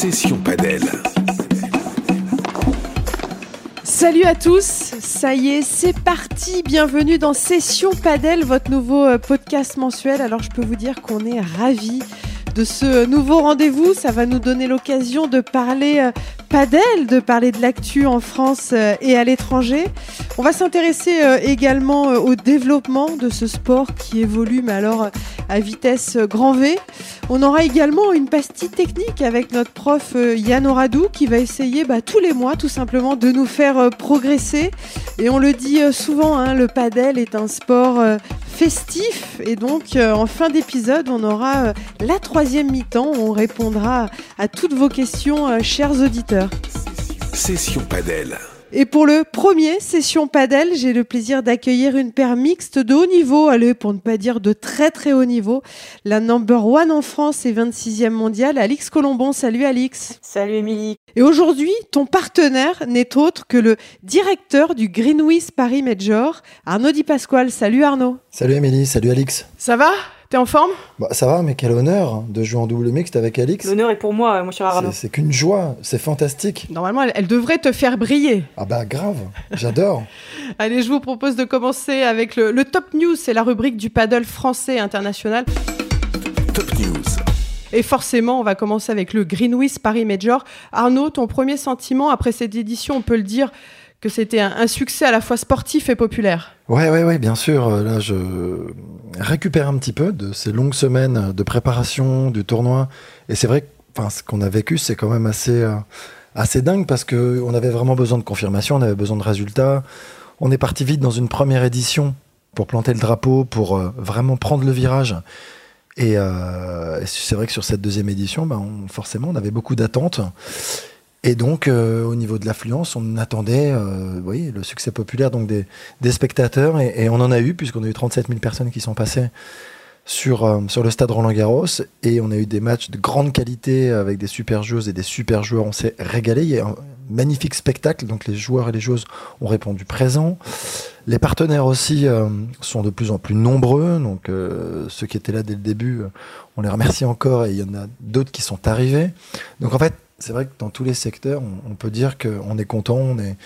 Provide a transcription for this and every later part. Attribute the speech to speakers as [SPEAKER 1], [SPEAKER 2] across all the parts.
[SPEAKER 1] Session Padel.
[SPEAKER 2] Salut à tous, ça y est, c'est parti. Bienvenue dans Session Padel, votre nouveau euh, podcast mensuel. Alors je peux vous dire qu'on est ravis de ce nouveau rendez-vous. Ça va nous donner l'occasion de parler euh, padel, de parler de l'actu en France euh, et à l'étranger. On va s'intéresser euh, également au développement de ce sport qui évolue, mais alors à vitesse grand V. On aura également une pastille technique avec notre prof Yann Oradou qui va essayer bah, tous les mois tout simplement de nous faire progresser. Et on le dit souvent, hein, le padel est un sport festif. Et donc, euh, en fin d'épisode, on aura euh, la troisième mi-temps. On répondra à toutes vos questions, euh, chers auditeurs.
[SPEAKER 1] Session Padel.
[SPEAKER 2] Et pour le premier session padel, j'ai le plaisir d'accueillir une paire mixte de haut niveau, allez, pour ne pas dire de très très haut niveau, la number one en France et 26e mondiale, Alix Colombon. Salut Alix.
[SPEAKER 3] Salut Émilie.
[SPEAKER 2] Et aujourd'hui, ton partenaire n'est autre que le directeur du Greenwich Paris Major, Arnaud Di Pasquale. Salut Arnaud.
[SPEAKER 4] Salut Émilie, salut Alix.
[SPEAKER 2] Ça va? T'es en forme?
[SPEAKER 4] Bah, Ça va, mais quel honneur de jouer en double mixte avec Alix.
[SPEAKER 3] L'honneur est pour moi, mon cher Arnaud.
[SPEAKER 4] C'est qu'une joie, c'est fantastique.
[SPEAKER 2] Normalement, elle, elle, devrait te faire briller.
[SPEAKER 4] Ah bah grave, j'adore.
[SPEAKER 2] Allez, je vous propose de commencer avec le, le Top News, c'est la rubrique du paddle français international.
[SPEAKER 1] Top News.
[SPEAKER 2] Et forcément, on va commencer avec le Greenwich Paris Major. Arnaud, ton premier sentiment après cette édition, on peut le dire, que c'était un, succès à la fois sportif et populaire.
[SPEAKER 4] Ouais, ouais, ouais, bien sûr. Là, je récupère un petit peu de ces longues semaines de préparation du tournoi. Et c'est vrai que ce qu'on a vécu, c'est quand même assez, euh, assez dingue parce qu'on avait vraiment besoin de confirmation, on avait besoin de résultats. On est parti vite dans une première édition pour planter le drapeau, pour euh, vraiment prendre le virage. Et, euh, c'est vrai que sur cette deuxième édition, ben, forcément, on avait beaucoup d'attentes. Et donc, euh, au niveau de l'affluence, on attendait euh, oui, le succès populaire donc des, des spectateurs, et, et, on en a eu, puisqu'on a eu 37 000 personnes qui sont passées sur, euh, sur le stade Roland-Garros, et on a eu des matchs de grande qualité avec des super joueuses et des super joueurs. On s'est régalé. Il y a un magnifique spectacle, donc les joueurs et les joueuses ont répondu présent. Les partenaires aussi euh, sont de plus en plus nombreux, donc euh, ceux qui étaient là dès le début, on les remercie encore, et il y en a d'autres qui sont arrivés. Donc en fait, c'est vrai que dans tous les secteurs, on, peut dire qu'on est content, on est,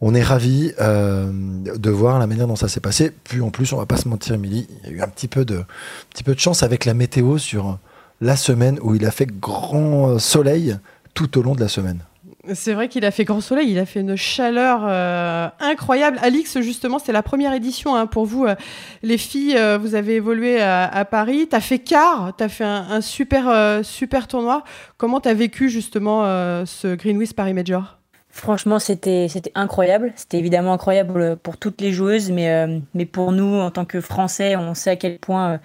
[SPEAKER 4] on ravi euh, de voir la manière dont ça s'est passé. Puis en plus, on va pas se mentir, Émilie, il y a eu un petit peu de, petit peu de chance avec la météo sur la semaine où il a fait grand soleil tout au long de la semaine.
[SPEAKER 2] C'est vrai qu'il a fait grand soleil, il a fait une chaleur euh, incroyable. Alix, justement, c'est la première édition hein, pour vous. Euh, les filles, euh, vous avez évolué à, Paris. Tu as fait quart, tu as fait un, super, euh, super tournoi. Comment tu vécu justement euh, ce Greenwich Paris Major?
[SPEAKER 3] Franchement, c'était incroyable. C'était évidemment incroyable pour toutes les joueuses, mais, euh, mais pour nous, en tant que Français, on sait à quel point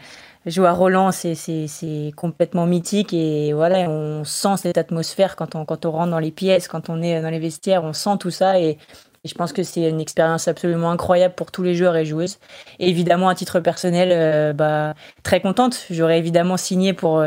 [SPEAKER 3] jouer à Roland, c'est complètement mythique et voilà, on sent cette atmosphère quand on, quand on rentre dans les pièces, quand on est dans les vestiaires, on sent tout ça et, je pense que c'est une expérience absolument incroyable pour tous les joueurs et joueuses. Et évidemment, à titre personnel, euh, bah, très contente. J'aurais évidemment signé pour,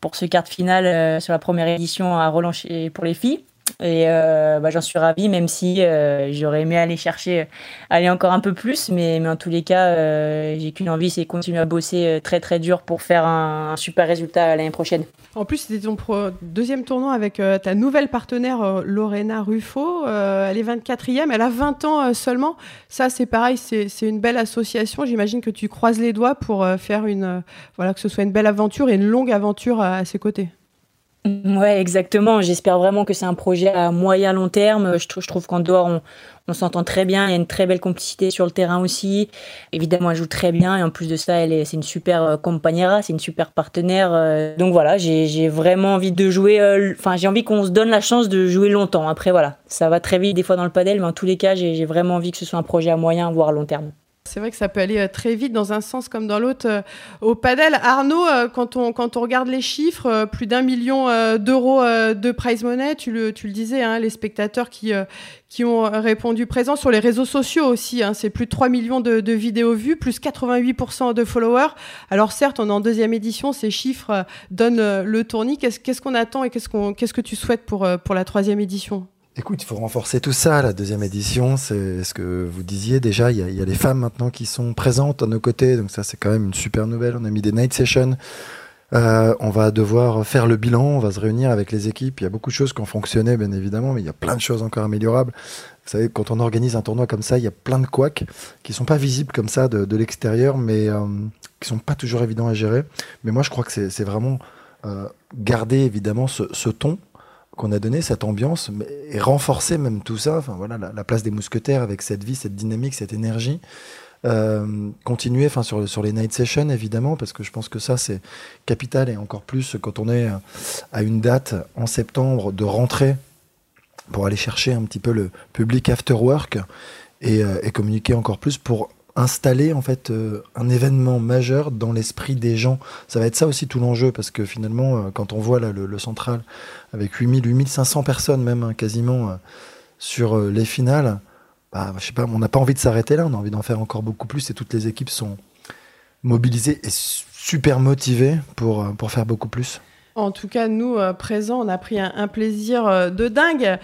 [SPEAKER 3] pour ce quart de finale euh, sur la première édition à Roland pour les filles. Et euh, bah, j'en suis ravie, même si euh, j'aurais aimé aller chercher, aller encore un peu plus. Mais, mais en tous les cas, euh, j'ai qu'une envie, c'est continuer à bosser très très dur pour faire un, super résultat l'année prochaine.
[SPEAKER 2] En plus, c'était ton deuxième tournoi avec euh, ta nouvelle partenaire euh, Lorena Ruffo. Euh, elle est 24e, elle a 20 ans seulement. Ça, c'est pareil, c'est une belle association. J'imagine que tu croises les doigts pour faire une, voilà, que ce soit une belle aventure et une longue aventure à ses côtés.
[SPEAKER 3] Ouais, exactement. J'espère vraiment que c'est un projet à moyen long terme. Je, trouve qu'en dehors, on, s'entend très bien. Il y a une très belle complicité sur le terrain aussi. Évidemment, elle joue très bien et en plus de ça, elle est, c'est une super euh, compagnera, c'est une super partenaire. Euh, donc voilà, j'ai vraiment envie de jouer. Enfin, euh, j'ai envie qu'on se donne la chance de jouer longtemps. Après, voilà, ça va très vite des fois dans le padel, mais en tous les cas, j'ai vraiment envie que ce soit un projet à moyen voire long terme.
[SPEAKER 2] C'est vrai que ça peut aller euh, très vite dans un sens comme dans l'autre. Euh, au padel, Arnaud, euh, quand on, quand on regarde les chiffres, plus d'un million d'euros de prize money, tu le, tu le disais, hein, les spectateurs qui, qui ont répondu présent sur les réseaux sociaux aussi. Hein, c'est plus de 3 millions de, de, vidéos vues, plus 88% de followers. Alors certes, on est en deuxième édition, ces chiffres donnent le tournis. Qu'est-ce qu'on attend et qu'est-ce qu'on qu'est-ce que tu souhaites pour, pour la troisième édition?
[SPEAKER 4] Écoute, il faut renforcer tout ça. La deuxième édition, c'est ce que vous disiez déjà. Il y, a, il y, a, les femmes maintenant qui sont présentes à nos côtés, donc ça c'est quand même une super nouvelle. On a mis des night sessions Euh, on va devoir faire le bilan, on va se réunir avec les équipes. Il y a beaucoup de choses qui ont fonctionné, bien évidemment, mais il y a plein de choses encore améliorables. Vous savez, quand on organise un tournoi comme ça, il y a plein de couacs qui sont pas visibles comme ça de, de l'extérieur, mais euh, qui sont pas toujours évidents à gérer. Mais moi, je crois que c'est vraiment euh, garder évidemment ce, ce ton qu'on a donné, cette ambiance, et renforcer même tout ça. Enfin voilà, la, la place des mousquetaires avec cette vie, cette dynamique, cette énergie. Euh, continuer enfin sur, les night sessions évidemment parce que je pense que ça c'est capital et encore plus quand on est à une date en septembre de rentrer pour aller chercher un petit peu le public after work et, euh, et communiquer encore plus pour installer en fait euh, un événement majeur dans l'esprit des gens. Ça va être ça aussi tout l'enjeu parce que finalement euh, quand on voit là, le, central avec 8000 8500 personnes même hein, quasiment euh, sur les finales, bah, je sais pas, on n'a pas envie de s'arrêter là, on a envie d'en faire encore beaucoup plus et toutes les équipes sont mobilisées et super motivées pour, pour faire beaucoup plus.
[SPEAKER 2] En tout cas, nous, euh, présents, on a pris un, plaisir euh, de dingue.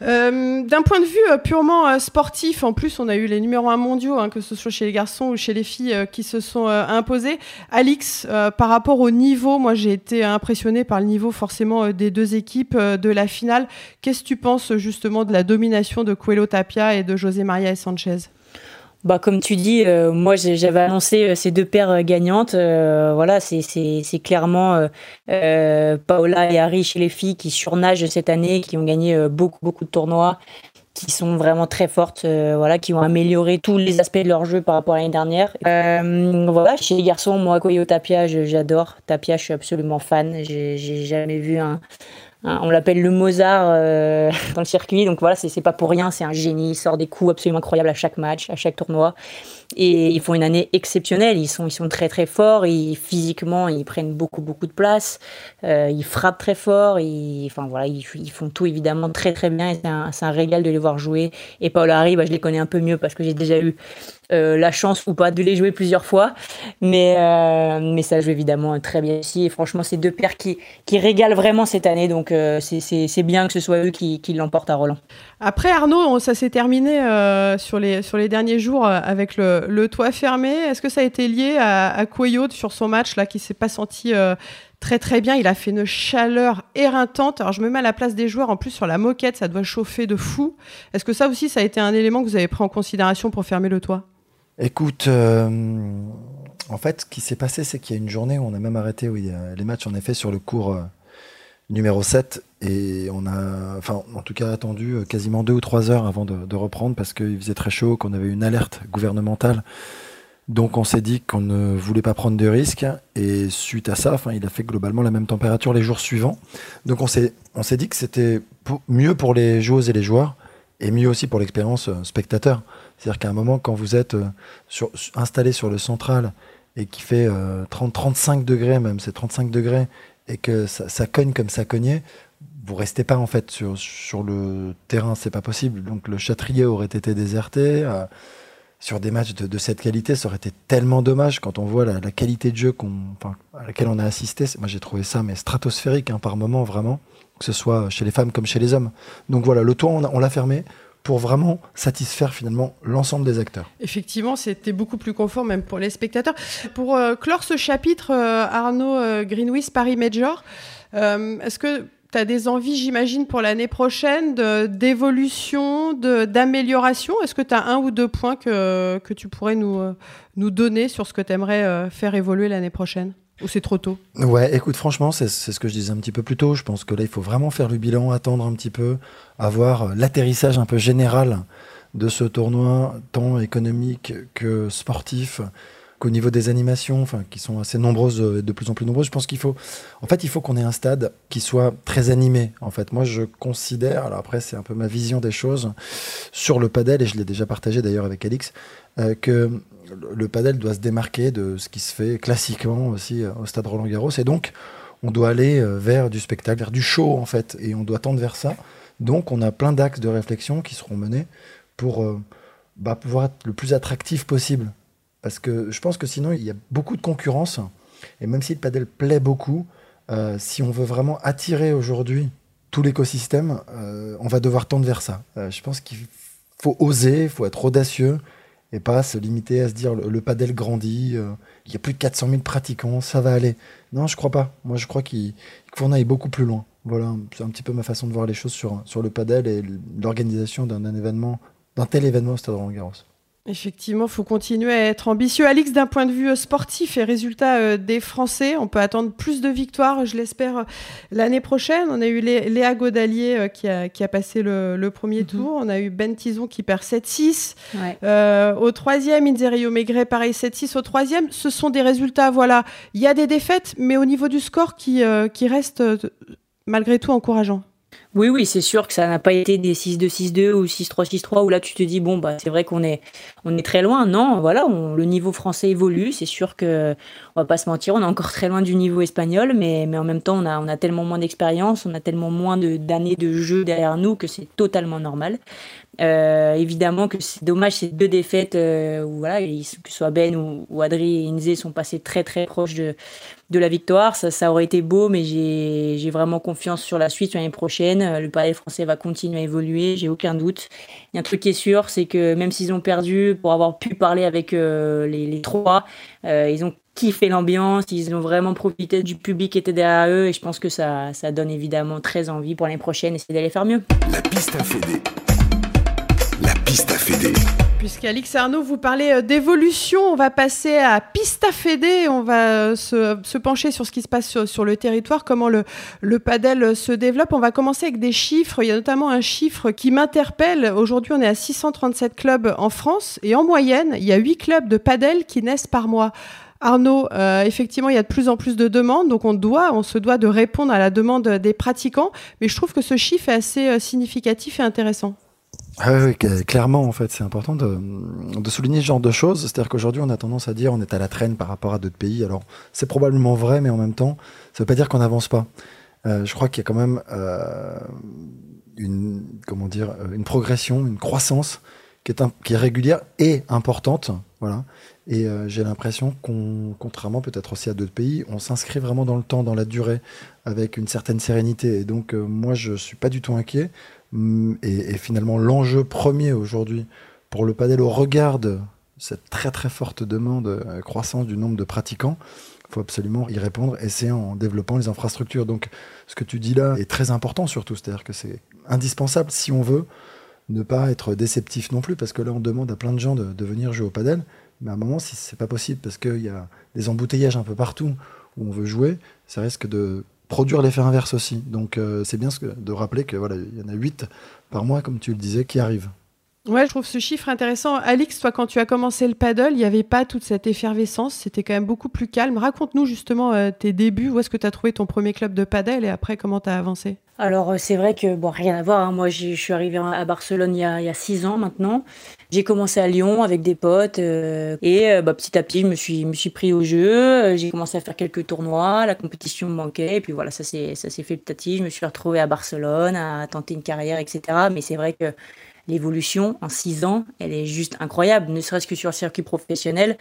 [SPEAKER 2] Euh, D'un point de vue purement sportif, en plus, on a eu les numéros 1 mondiaux, hein, que ce soit chez les garçons ou chez les filles, qui se sont imposés. Alix, par rapport au niveau, moi j'ai été impressionné par le niveau forcément des deux équipes de la finale. Qu'est-ce que tu penses justement de la domination de Coelho Tapia et de José Maria et Sanchez?
[SPEAKER 3] Bah, comme tu dis, euh, moi j'avais annoncé euh, ces deux paires euh, gagnantes. Voilà, c'est- clairement Paola et Harry chez les filles qui surnagent cette année, qui ont gagné beaucoup, beaucoup de tournois, qui sont vraiment très fortes, voilà, qui ont amélioré tous les aspects de leur jeu par rapport à l'année dernière. Voilà, chez les garçons, moi, Koyo Tapia, j'adore. Tapia, je suis absolument fan. J'ai jamais vu un. Un- on l'appelle le Mozart euh, dans le circuit, donc voilà, c'est pas pour rien, c'est un génie. Il sort des coups absolument incroyables à chaque match, à chaque tournoi. Et ils font une année exceptionnelle. Ils sont, très très forts. Physiquement, ils prennent beaucoup beaucoup de place. Euh, ils frappent très fort. Ils, enfin voilà, ils, font tout évidemment très très bien. C'est un, un régal de les voir jouer. Et Paul Harry, je les connais un peu mieux parce que j'ai déjà eu euh, la chance ou pas de les jouer plusieurs fois. Mais euh, mais ça joue évidemment très bien aussi. Et franchement, c'est deux paires qui qui régalent vraiment cette année. Donc euh, c'est- bien que ce soit eux qui, qui l'emportent à Roland.
[SPEAKER 2] Après Arnaud, ça s'est terminé euh, sur, les, sur les derniers jours avec le, le toit fermé. Est-ce que ça a été lié à, à sur son match là, qui s'est pas senti très très bien? Il a fait une chaleur éreintante. Alors je me mets à la place des joueurs. En plus sur la moquette, ça doit chauffer de fou. Est-ce que ça aussi, ça a été un élément que vous avez pris en considération pour fermer le toit?
[SPEAKER 4] Écoute, euh, en fait, ce qui s'est passé, c'est qu'il y a une journée où on a même arrêté les matchs, en effet, sur le cours euh, numéro 7. Et on a, enfin, en tout cas, attendu euh, quasiment deux ou trois heures avant de, reprendre parce qu'il faisait très chaud, qu'on avait une alerte gouvernementale. Donc, on s'est dit qu'on ne voulait pas prendre de risques. Et suite à ça, il a fait globalement la même température les jours suivants. Donc, on s'est, dit que c'était mieux pour les joueuses et les joueurs et mieux aussi pour l'expérience euh, spectateur. C'est-à-dire qu'à un moment, quand vous êtes euh, installé sur le central et qui fait 30-35 degrés même, c'est 35 degrés, et que ça, cogne comme ça cognait, vous restez pas en fait sur, le terrain, c'est pas possible. Donc le Châtrier aurait été déserté. euh, sur des matchs de, cette qualité, ça aurait été tellement dommage quand on voit la, qualité de jeu à laquelle on a assisté. Moi, j'ai trouvé ça mais stratosphérique hein, par moment, vraiment, que ce soit chez les femmes comme chez les hommes. Donc voilà, le toit, on, l'a fermé pour vraiment satisfaire finalement l'ensemble des acteurs.
[SPEAKER 2] Effectivement, c'était beaucoup plus confort même pour les spectateurs. Pour euh, clore ce chapitre, euh, Arnaud euh, Paris Major, euh, est-ce que tu as des envies, j'imagine, pour l'année prochaine d'évolution, d'amélioration? Est-ce que tu as un ou deux points que, tu pourrais nous, nous donner sur ce que tu aimerais faire évoluer l'année prochaine? Ou c'est trop tôt?
[SPEAKER 4] Ouais, écoute, franchement, c'est ce que je disais un petit peu plus tôt. Je pense que là, il faut vraiment faire le bilan, attendre un petit peu, avoir l'atterrissage un peu général de ce tournoi, tant économique que sportif, qu'au niveau des animations, enfin, qui sont assez nombreuses, euh, de plus en plus nombreuses. Je pense qu'il faut, en fait, il faut qu'on ait un stade qui soit très animé. En fait, moi, je considère, alors après, c'est un peu ma vision des choses sur le padel, et je l'ai déjà partagé d'ailleurs avec Alix, euh, que le- padel doit se démarquer de ce qui se fait classiquement aussi euh, au stade Roland Garros. Et donc, on doit aller euh, vers du spectacle, vers du show en fait, et on doit tendre vers ça. Donc, on a plein d'axes de réflexion qui seront menés pour bah, pouvoir être le plus attractif possible. Parce que je pense que sinon, il y a beaucoup de concurrence. Et même si le padel plaît beaucoup, si on veut vraiment attirer aujourd'hui tout l'écosystème, euh, on va devoir tendre vers ça. Je pense qu'il faut oser, il faut être audacieux et pas se limiter à se dire le, padel grandit, il y a plus de 400 000 pratiquants, ça va aller. Non, je crois pas. Moi, je crois qu'il faut en aille beaucoup plus loin. Voilà, c'est un petit peu ma façon de voir les choses sur, le padel et l'organisation d'un événement, d'un tel événement au Stade Roland Garros.
[SPEAKER 2] Effectivement, il faut continuer à être ambitieux. Alix, d'un point de vue euh, sportif et résultat euh, des Français, on peut attendre plus de victoires, je l'espère, euh, l'année prochaine. On a eu Léa Godalier qui, a, qui a passé le, premier mhm. tour. On a eu Ben Tison qui perd 7-6. au troisième, Inzerio Maigret, pareil, 7-6 au troisième. Ce sont des résultats, voilà. Il y a des défaites, mais au niveau du score qui, qui reste malgré tout encourageant.
[SPEAKER 3] Oui, oui, c'est sûr que ça n'a pas été des 6-2, 6-2 ou 6-3, 6-3 où là tu te dis, bon, bah, c'est vrai qu'on est, on est très loin. Non, voilà, le niveau français évolue. C'est sûr que, on va pas se mentir, on est encore très loin du niveau espagnol, mais, mais en même temps, on a, on a tellement moins d'expérience, on a tellement moins d'années de, jeu derrière nous que c'est totalement normal. Euh, évidemment que c'est dommage ces deux défaites euh, où voilà, que ce soit Ben ou, ou Adri et Inze sont passés très très proches de, de la victoire. Ça, ça aurait été beau, mais j'ai vraiment confiance sur la suite, l'année prochaine. Euh, le palais français va continuer à évoluer, j'ai aucun doute. Il y a un truc qui est sûr, c'est que même s'ils ont perdu, pour avoir pu parler avec les, les, trois, ils ont kiffé l'ambiance, ils ont vraiment profité du public qui était derrière eux, et je pense que ça, ça donne évidemment très envie pour l'année prochaine, essayer d'aller faire mieux.
[SPEAKER 1] La piste à Fédé. La piste à Fédé.
[SPEAKER 2] Puisqu'Alix Arnaud, vous parlez euh, d'évolution, on va passer à piste à Fédé. On va euh, se, pencher sur ce qui se passe sur, le territoire, comment le, le padel euh, se développe. On va commencer avec des chiffres. Il y a notamment un chiffre qui m'interpelle. Aujourd'hui, on est à 637 clubs en France et en moyenne, il y a 8 clubs de padel qui naissent par mois. Arnaud, effectivement, il y a de plus en plus de demandes, donc on doit, on se doit de répondre à la demande des pratiquants. Mais je trouve que ce chiffre est assez significatif et intéressant.
[SPEAKER 4] Ah oui, clairement, en fait, c'est important de, souligner ce genre de choses. C'est-à-dire qu'aujourd'hui, on a tendance à dire on est à la traîne par rapport à d'autres pays. Alors, c'est probablement vrai, mais en même temps, ça ne veut pas dire qu'on n'avance pas. Euh, je crois qu'il y a quand même euh, dire, une progression, une croissance qui est, régulière et importante. Voilà. Et euh, j'ai l'impression qu'on, contrairement peut-être aussi à d'autres pays, on s'inscrit vraiment dans le temps, dans la durée, avec une certaine sérénité. Et donc, moi, je suis pas du tout inquiet. Mm, et, finalement, l'enjeu premier aujourd'hui pour le padel au regard de cette très très forte demande euh, croissance du nombre de pratiquants, faut absolument y répondre et c'est en développant les infrastructures. Donc ce que tu dis là est très important surtout, c'est-à-dire que c'est indispensable si on veut ne pas être déceptif non plus, parce que là on demande à plein de gens de, venir jouer au padel, mais à un moment si c'est pas possible parce qu'il y a des embouteillages un peu partout où on veut jouer, ça risque de produire l'effet inverse aussi. Donc euh, c'est bien de rappeler que voilà, il y en a 8 par mois, comme tu le disais, qui arrivent.
[SPEAKER 2] Ouais, je trouve ce chiffre intéressant. Alix, toi, quand tu as commencé le paddle, il n'y avait pas toute cette effervescence, c'était quand même beaucoup plus calme. Raconte-nous justement euh, tes débuts, où est-ce que tu as trouvé ton premier club de paddle et après comment tu as avancé?
[SPEAKER 3] Alors, euh, c'est vrai que, bon, rien à voir, hein. moi je suis arrivée à Barcelone il y, a, six ans maintenant. J'ai commencé à Lyon avec des potes euh, et bah, petit à petit, je me suis, me suis pris au jeu. J'ai commencé à faire quelques tournois, la compétition me manquait et puis voilà, ça s'est fait petit à petit. Je me suis retrouvée à Barcelone, à tenter une carrière, etc. Mais c'est vrai que l'évolution en six ans, elle est juste incroyable, ne serait-ce que sur le circuit professionnel.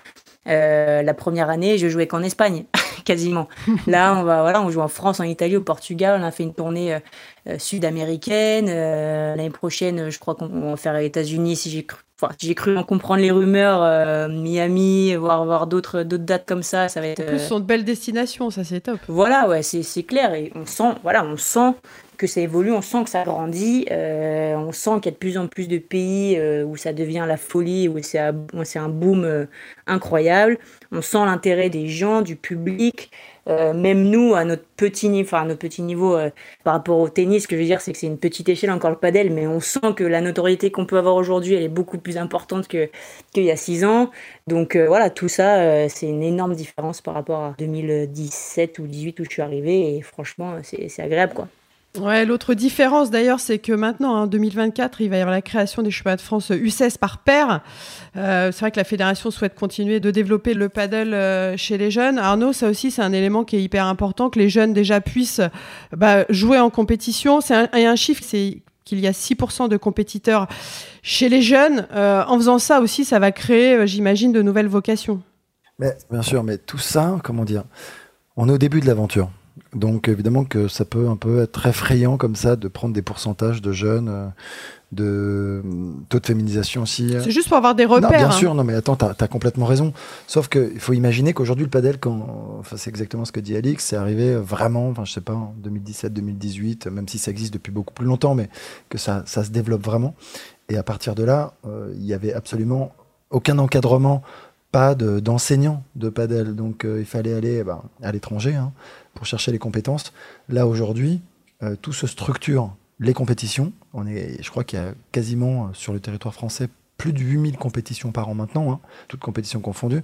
[SPEAKER 3] Euh, la première année, je jouais qu'en Espagne, quasiment. Là, on va, voilà, on joue en France, en Italie, au Portugal. On a fait une tournée euh, euh, sud-américaine. L'année prochaine, je crois qu'on va faire les États-Unis. Si j'ai j'ai cru en comprendre les rumeurs, Miami, voir, voir d'autres, d'autres dates comme ça, ça va être. En
[SPEAKER 2] plus, sont de belles destinations, ça c'est top.
[SPEAKER 3] Voilà, ouais, c'est, c'est clair et on sent, voilà, on sent que ça évolue, on sent que ça grandit, euh, on sent qu'il y a de plus en plus de pays euh, où ça devient la folie, où c'est un, un, boom euh, incroyable. On sent l'intérêt des gens, du public. Même nous, à notre petit niveau, niveau par rapport au tennis, ce que je veux dire, c'est que c'est une petite échelle encore le padel, mais on sent que la notoriété qu'on peut avoir aujourd'hui, elle est beaucoup plus importante qu'il y a six ans. Donc voilà, tout ça, c'est une énorme différence par rapport à 2017 ou 2018 où je suis arrivé, et franchement, c'est agréable, quoi.
[SPEAKER 2] Ouais, l'autre différence d'ailleurs, c'est que maintenant, en 2024, il va y avoir la création des championnats de France U16 par paire. Euh, c'est vrai que la fédération souhaite continuer de développer le paddle euh, chez les jeunes. Arnaud, ça aussi, c'est un élément qui est hyper important, que les jeunes déjà puissent bah, jouer en compétition. C'est un, un chiffre, c'est qu'il y a 6% de compétiteurs chez les jeunes. Euh, en faisant ça aussi, ça va créer, j'imagine, de nouvelles vocations.
[SPEAKER 4] Mais, bien sûr, mais tout ça, comment dire, on est au début de l'aventure. Donc évidemment que ça peut un peu être effrayant comme ça de prendre des pourcentages de jeunes, euh, de taux de féminisation aussi.
[SPEAKER 2] C'est juste pour avoir des repères.
[SPEAKER 4] Non, bien
[SPEAKER 2] hein.
[SPEAKER 4] sûr, non mais attends, t'as as complètement raison. Sauf qu'il faut imaginer qu'aujourd'hui le padel, quand, enfin c'est exactement ce que dit Alix, c'est arrivé vraiment, enfin je sais pas, en 2017-2018, même si ça existe depuis beaucoup plus longtemps, mais que ça, ça se développe vraiment. Et à partir de là, euh, il y avait absolument aucun encadrement, pas de- d'enseignants de, padel. Donc euh, il fallait aller eh ben, à l'étranger hein, pour chercher les compétences. Là aujourd'hui, euh, tout se structure. Les compétitions, on est, je crois qu'il y a quasiment euh, sur le territoire français plus de 8000 compétitions par an maintenant, hein, toutes compétitions confondues.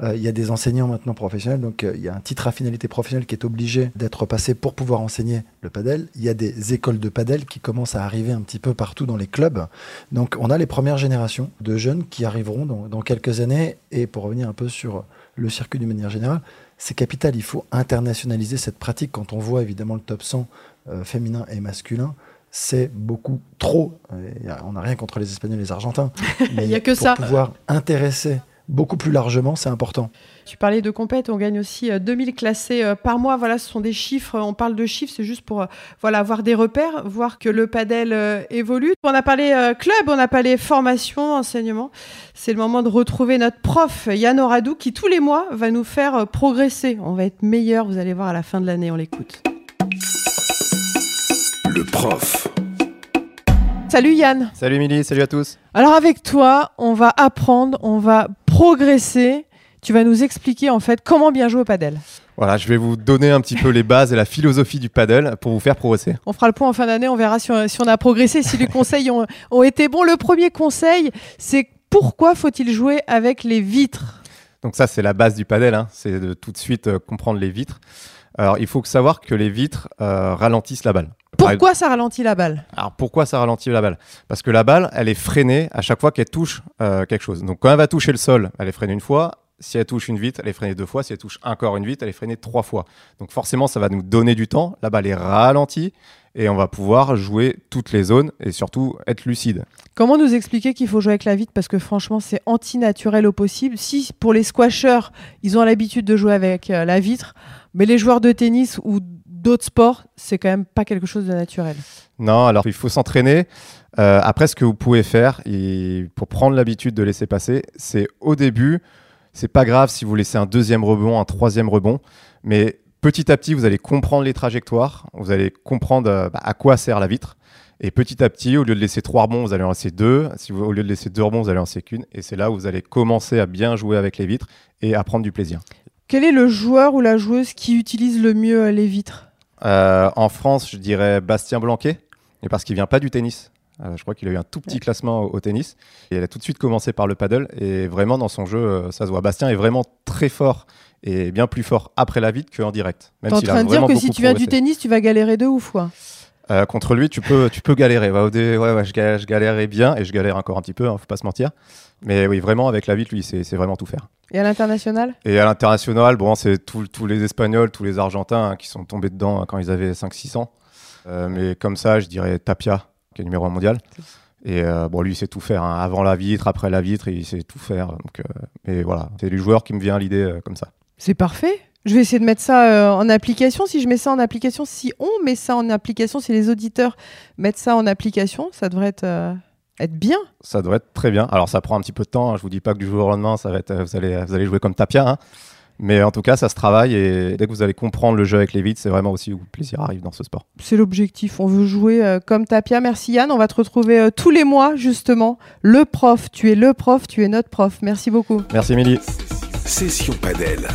[SPEAKER 4] Euh, il y a des enseignants maintenant professionnels, donc il y a un titre à finalité professionnelle qui est obligé d'être passé pour pouvoir enseigner le padel. Il y a des écoles de padel qui commencent à arriver un petit peu partout dans les clubs. Donc on a les premières générations de jeunes qui arriveront dans, dans quelques années. Et pour revenir un peu sur le circuit d'une manière générale, c'est capital. Il faut internationaliser cette pratique. Quand on voit évidemment le top 100 euh, féminin et masculin, c'est beaucoup trop. Et on n'a rien contre les Espagnols et les Argentins. Mais
[SPEAKER 2] Il y a que
[SPEAKER 4] pour
[SPEAKER 2] ça.
[SPEAKER 4] pouvoir intéresser beaucoup plus largement, c'est important.
[SPEAKER 2] Tu parlais de compète, on gagne aussi euh, 2000 classés euh, par mois. Voilà, ce sont des chiffres. On parle de chiffres, c'est juste pour euh, voilà avoir des repères, voir que le padel évolue. On a parlé club, on a parlé formation, enseignement. C'est le moment de retrouver notre prof Yann Oradou qui tous les mois va nous faire progresser. On va être meilleur. Vous allez voir à la fin de l'année. On l'écoute.
[SPEAKER 1] Le prof.
[SPEAKER 2] Salut Yann.
[SPEAKER 5] Salut Émilie, salut à tous.
[SPEAKER 2] Alors avec toi, on va apprendre, on va progresser. Tu vas nous expliquer en fait comment bien jouer au padel.
[SPEAKER 5] Voilà, je vais vous donner un petit peu les bases et la philosophie du paddle pour vous faire progresser.
[SPEAKER 2] On fera le point en fin d'année, on verra si on, si on a progressé, si les conseils ont, ont été bons. Le premier conseil, c'est pourquoi faut-il jouer avec les vitres?
[SPEAKER 5] Donc ça, c'est la base du paddle, hein, c'est de tout de suite euh, comprendre les vitres. Alors, il faut savoir que les vitres euh, ralentissent la balle.
[SPEAKER 2] Pourquoi ça ralentit la balle?
[SPEAKER 5] Alors pourquoi ça ralentit la balle? Parce que la balle, elle est freinée à chaque fois qu'elle touche euh, quelque chose. Donc quand elle va toucher le sol, elle est freinée une fois. Si elle touche une vitre, elle est freinée deux fois. Si elle touche encore une vitre, elle est freinée trois fois. Donc forcément, ça va nous donner du temps. La balle est ralentie et on va pouvoir jouer toutes les zones et surtout être lucide.
[SPEAKER 2] Comment nous expliquer qu'il faut jouer avec la vitre? Parce que franchement, c'est antinaturel au possible. Si pour les squashers, ils ont l'habitude de jouer avec euh, la vitre, mais les joueurs de tennis ou d'autres sports, c'est quand même pas quelque chose de naturel.
[SPEAKER 5] Non, alors il faut s'entraîner. Euh, après, ce que vous pouvez faire et pour prendre l'habitude de laisser passer, c'est au début, c'est pas grave si vous laissez un deuxième rebond, un troisième rebond, mais petit à petit, vous allez comprendre les trajectoires, vous allez comprendre euh, bah, à quoi sert la vitre. Et petit à petit, au lieu de laisser trois rebonds, vous allez en laisser deux. Si vous, au lieu de laisser deux rebonds, vous allez en laisser qu'une. Et c'est là où vous allez commencer à bien jouer avec les vitres et à prendre du plaisir.
[SPEAKER 2] Quel est le joueur ou la joueuse qui utilise le mieux les vitres?
[SPEAKER 5] Euh, en France, je dirais Bastien Blanquet, mais parce qu'il vient pas du tennis. Euh, je crois qu'il a eu un tout petit classement au, au tennis. Et il a tout de suite commencé par le paddle. Et vraiment, dans son jeu, euh, ça se voit. Bastien est vraiment très fort et bien plus fort après la vitre qu'en direct.
[SPEAKER 2] T'es en train de dire que si tu viens du tennis, tu vas galérer de ouf, quoi.
[SPEAKER 5] Euh, contre lui, tu peux, tu peux galérer. Ouais, ouais, ouais, je, galère, je galérais bien et je galère encore un petit peu, hein, faut pas se mentir. Mais oui, vraiment, avec la vitre, lui, c'est vraiment tout faire.
[SPEAKER 2] Et à l'international?
[SPEAKER 5] Et à l'international, bon, c'est tous les Espagnols, tous les Argentins hein, qui sont tombés dedans hein, quand ils avaient 5-6 ans. Euh, mais comme ça, je dirais Tapia, qui est numéro 1 mondial. Et euh, bon, lui, il sait tout faire. hein. Avant la vitre, après la vitre, il sait tout faire. Donc, euh, mais voilà, c'est du joueur qui me vient à l'idée euh, comme ça.
[SPEAKER 2] C'est parfait. Je vais essayer de mettre ça en application. Si je mets ça en application, si on met ça en application, si les auditeurs mettent ça en application, ça devrait être, être bien.
[SPEAKER 5] Ça devrait être très bien. Alors, ça prend un petit peu de temps. hein. Je vous dis pas que du jour au lendemain, ça va être, euh, vous, allez, vous allez jouer comme Tapia. hein. Mais en tout cas, ça se travaille. Et dès que vous allez comprendre le jeu avec les vitres, c'est vraiment aussi où le plaisir arrive dans ce sport.
[SPEAKER 2] C'est l'objectif. On veut jouer euh, comme Tapia. Merci Yann. On va te retrouver euh, tous les mois, justement. Le prof. Tu es le prof. Tu es notre prof. Merci beaucoup.
[SPEAKER 5] Merci, Émilie.
[SPEAKER 1] Session Padel.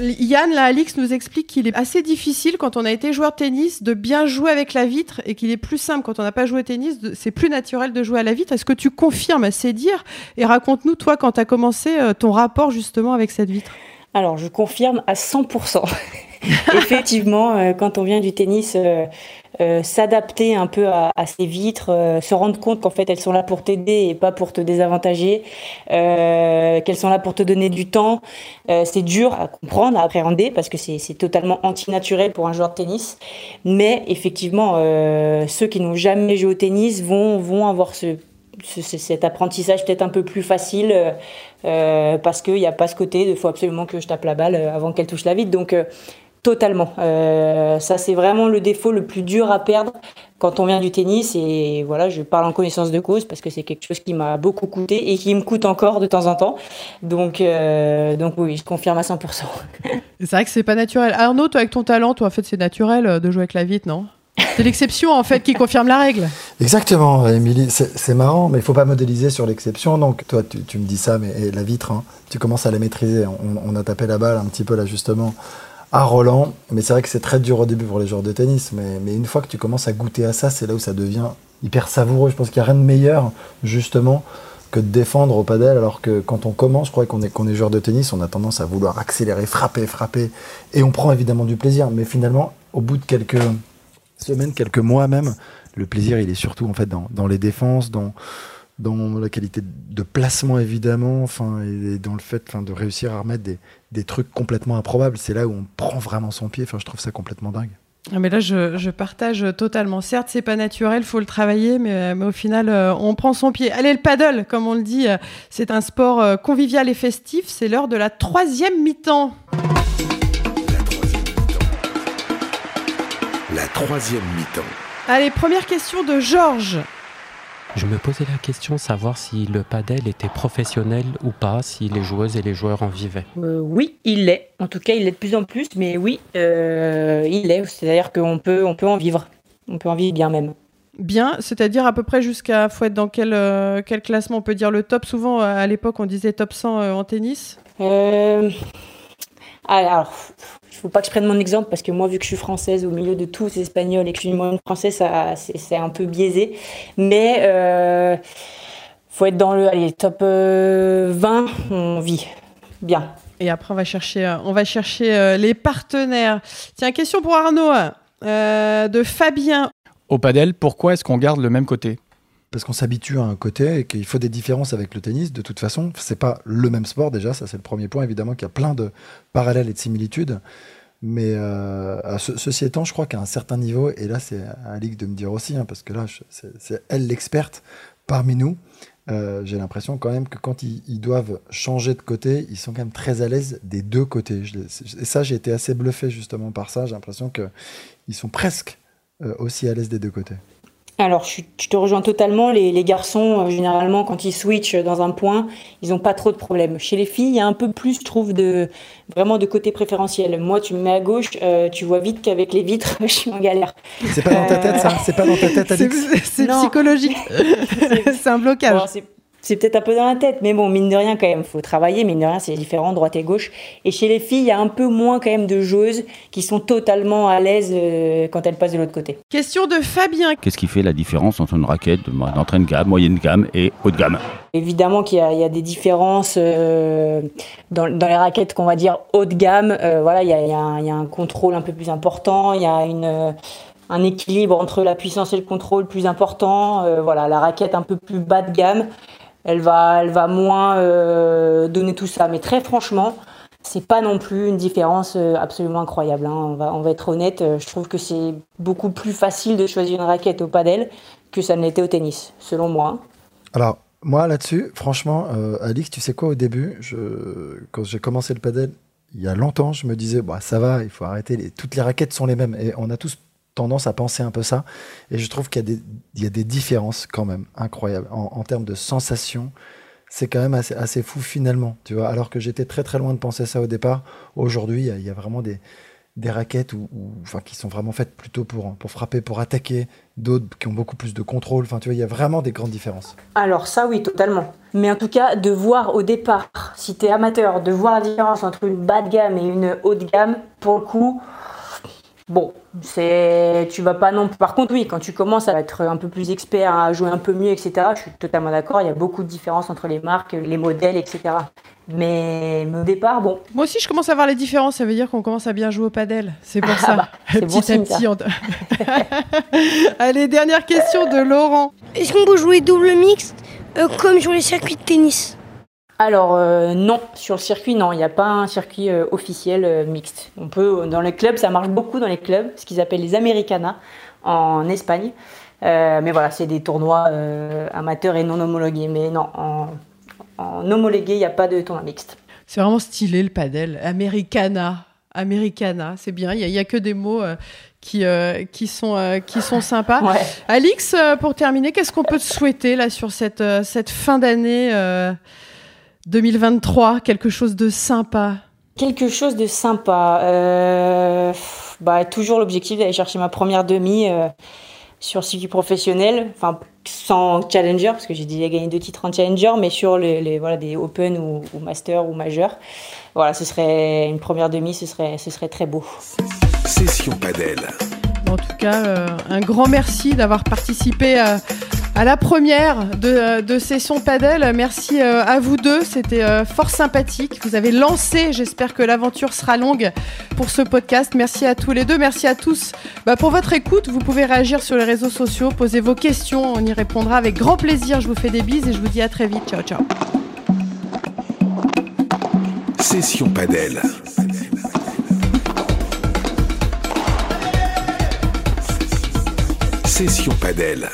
[SPEAKER 2] Yann, là, Alix nous explique qu'il est assez difficile quand on a été joueur de tennis de bien jouer avec la vitre et qu'il est plus simple quand on n'a pas joué au tennis. C'est plus naturel de jouer à la vitre. Est-ce que tu confirmes C'est dire Et raconte-nous, toi, quand tu as commencé euh, ton rapport justement avec cette vitre?
[SPEAKER 3] Alors, je confirme à 100%. Effectivement, euh, quand on vient du tennis, euh, s'adapter un peu à, ces vitres, euh, se rendre compte qu'en fait elles sont là pour t'aider et pas pour te désavantager, euh, qu'elles sont là pour te donner du temps, c'est dur à comprendre, à appréhender parce que c'est totalement antinaturel pour un joueur de tennis. Mais effectivement, ceux qui n'ont jamais joué au tennis vont, vont avoir ce, ce- ce- cet apprentissage peut-être un peu plus facile parce qu'il n'y a pas ce côté de faut absolument que je tape la balle avant qu'elle touche la vitre. Donc, Totalement. Euh, ça, c'est vraiment le défaut le plus dur à perdre quand on vient du tennis. Et voilà, je parle en connaissance de cause parce que c'est quelque chose qui m'a beaucoup coûté et qui me coûte encore de temps en temps. Donc, euh, donc oui, je confirme à 100%.
[SPEAKER 2] c'est vrai que c'est pas naturel. Arnaud, toi, avec ton talent, toi, en fait, c'est naturel euh, de jouer avec la vitre, non? C'est l'exception en fait qui confirme la règle.
[SPEAKER 4] Exactement, Émilie. C'est marrant, mais il faut pas modéliser sur l'exception. Donc toi, tu, me dis ça, mais la vitre, hein, tu commences à la maîtriser. On, on, a tapé la balle un petit peu là justement à Roland. Mais c'est vrai que c'est très dur au début pour les joueurs de tennis. Mais, mais, une fois que tu commences à goûter à ça, c'est là où ça devient hyper savoureux. Je pense qu'il n'y a rien de meilleur, justement, que de défendre au padel. Alors que quand on commence, je crois qu'on est, qu'on est joueur de tennis, on a tendance à vouloir accélérer, frapper, frapper. Et on prend évidemment du plaisir. Mais finalement, au bout de quelques semaines, quelques mois même, le plaisir, il est surtout en fait dans, dans les défenses, dans dans la qualité de placement évidemment, enfin, et dans le fait de réussir à remettre des, des trucs complètement improbables. C'est là où on prend vraiment son pied. Enfin, je trouve ça complètement dingue.
[SPEAKER 2] Ah, mais là, je, je, partage totalement. Certes, c'est pas naturel, faut le travailler, mais, mais au final, euh, on prend son pied. Allez, le paddle, comme on le dit, euh, c'est un sport euh, convivial et festif. C'est l'heure de la troisième mi-temps.
[SPEAKER 1] La troisième mi-temps. La troisième mi-temps.
[SPEAKER 2] Allez, première question de Georges.
[SPEAKER 6] Je me posais la question de savoir si le padel était professionnel ou pas, si les joueuses et les joueurs en vivaient.
[SPEAKER 3] Euh, oui, il l'est. En tout cas, il l'est de plus en plus, mais oui, euh, il l'est. C'est-à-dire qu'on peut, on peut en vivre. On peut en vivre bien même.
[SPEAKER 2] Bien, c'est-à-dire à peu près jusqu'à, faut être dans quel, euh, quel classement on peut dire le top Souvent, à l'époque, on disait top 100 en tennis.
[SPEAKER 3] Alors, il faut pas que je prenne mon exemple parce que moi, vu que je suis française au milieu de tous ces Espagnols et que je suis une moyenne française, c'est un peu biaisé. Mais euh, faut être dans le allez, top 20, euh, on vit bien.
[SPEAKER 2] Et après, on va chercher, on va chercher euh, les partenaires. Tiens, question pour Arnaud de Fabien.
[SPEAKER 7] Au padel, pourquoi est-ce qu'on garde le même côté?
[SPEAKER 4] Parce qu'on s'habitue à un côté et qu'il faut des différences avec le tennis. De toute façon, c'est pas le même sport déjà, ça c'est le premier point. Évidemment qu'il y a plein de parallèles et de similitudes. Mais euh, ceci étant, je crois qu'à un certain niveau, et là c'est à Alix de me dire aussi, hein, parce que là c'est elle l'experte parmi nous, euh, j'ai l'impression quand même que quand ils, doivent changer de côté, ils sont quand même très à l'aise des deux côtés. et ça, j'ai été assez bluffé justement par ça. J'ai l'impression qu'ils sont presque euh, aussi à l'aise des deux côtés.
[SPEAKER 3] Alors, je, te rejoins totalement. Les, garçons, euh, généralement, quand ils switchent dans un point, ils n'ont pas trop de problèmes. Chez les filles, il y a un peu plus, je trouve, de vraiment de côté préférentiel. Moi, tu me mets à gauche, euh, tu vois vite qu'avec les vitres, je suis en galère.
[SPEAKER 4] C'est pas dans ta tête, ça C'est pas dans ta tête, Alex
[SPEAKER 2] C'est psychologique. c'est un blocage
[SPEAKER 3] c'est peut-être un peu dans la tête, mais bon, mine de rien, quand même, faut travailler. Mine de rien, c'est différent, droite et gauche. Et chez les filles, il y a un peu moins, quand même, de joueuses qui sont totalement à l'aise euh, quand elles passent de l'autre côté.
[SPEAKER 2] Question de Fabien.
[SPEAKER 8] Qu'est-ce qui fait la différence entre une raquette d'entrée de gamme, moyenne gamme et haute gamme?
[SPEAKER 3] Évidemment qu'il y, a des différences euh, dans, les raquettes qu'on va dire haute gamme. Euh, voilà, il y, a, un contrôle un peu plus important, il y a une un équilibre entre la puissance et le contrôle plus important. voilà, la raquette un peu plus bas de gamme elle va, elle va moins euh, donner tout ça. Mais très franchement, c'est pas non plus une différence euh, absolument incroyable. Hein. On, va, on va être honnête, euh, je trouve que c'est beaucoup plus facile de choisir une raquette au padel que ça ne l'était au tennis, selon moi.
[SPEAKER 4] Alors, moi là-dessus, franchement, Alix, tu sais quoi, au début, je, quand j'ai commencé le padel, il y a longtemps, je me disais, bah, ça va, il faut arrêter, toutes les raquettes sont les mêmes. Et on a tous tendance à penser un peu ça. Et je trouve qu'il y, a des différences quand même incroyables en, termes de sensations. C'est quand même assez, fou finalement, tu vois. Alors que j'étais très très loin de penser ça au départ. Aujourd'hui, il y, a vraiment des, raquettes ou enfin, qui sont vraiment faites plutôt pour, pour frapper, pour attaquer, d'autres qui ont beaucoup plus de contrôle. Enfin, tu vois, il y a vraiment des grandes différences.
[SPEAKER 3] Alors ça, oui, totalement. Mais en tout cas, de voir au départ, si tu es amateur, de voir la différence entre une bas de gamme et une haute gamme, pour le coup, Bon, c'est, tu vas pas non. Par contre, oui, quand tu commences à être un peu plus expert, à jouer un peu mieux, etc. Je suis totalement d'accord. Il y a beaucoup de différences entre les marques, les modèles, etc. Mais, au départ, bon.
[SPEAKER 2] Moi aussi, je commence à voir les différences. Ça veut dire qu'on commence à bien jouer au padel. C'est pour ah ça. Bah, petit à petit. Allez, dernière question de Laurent.
[SPEAKER 9] Est-ce qu'on peut jouer double mixte euh, comme sur les circuits de tennis?
[SPEAKER 3] Alors euh, non, sur le circuit non, il n'y a pas un circuit euh, officiel euh, mixte. On peut dans les clubs, ça marche beaucoup dans les clubs, ce qu'ils appellent les Americanas en Espagne. mais voilà, c'est des tournois amateurs et non homologués. Mais non, en, en homologué, il n'y a pas de tournoi mixte.
[SPEAKER 2] C'est vraiment stylé le padel, Americana. Americana, c'est bien. Il n'y a, que des mots qui, euh, qui, sont, euh, qui sont sympas.
[SPEAKER 3] Ouais.
[SPEAKER 2] Alix, pour terminer, qu'est-ce qu'on peut te souhaiter là sur cette, cette fin d'année euh, 2023 Quelque chose de sympa
[SPEAKER 3] Quelque chose de sympa. Euh, bah, toujours l'objectif d'aller chercher ma première demi euh, sur circuit professionnel, enfin sans challenger parce que j'ai déjà gagné deux titres en challenger, mais sur les, les- voilà des open ou, ou master ou majeur. Voilà, ce serait une première demi, ce serait ce serait très beau.
[SPEAKER 1] Session Padel.
[SPEAKER 2] En tout cas, euh, un grand merci d'avoir participé euh, à la première de, euh, Session Padel. Merci euh, à vous deux, c'était euh, fort sympathique. Vous avez lancé, j'espère que l'aventure sera longue pour ce podcast. Merci à tous les deux, merci à tous bah, pour votre écoute. Vous pouvez réagir sur les réseaux sociaux, poser vos questions, on y répondra avec grand plaisir. Je vous fais des bises et je vous dis à très vite. Ciao, ciao.
[SPEAKER 1] Session Padel. Session Padel.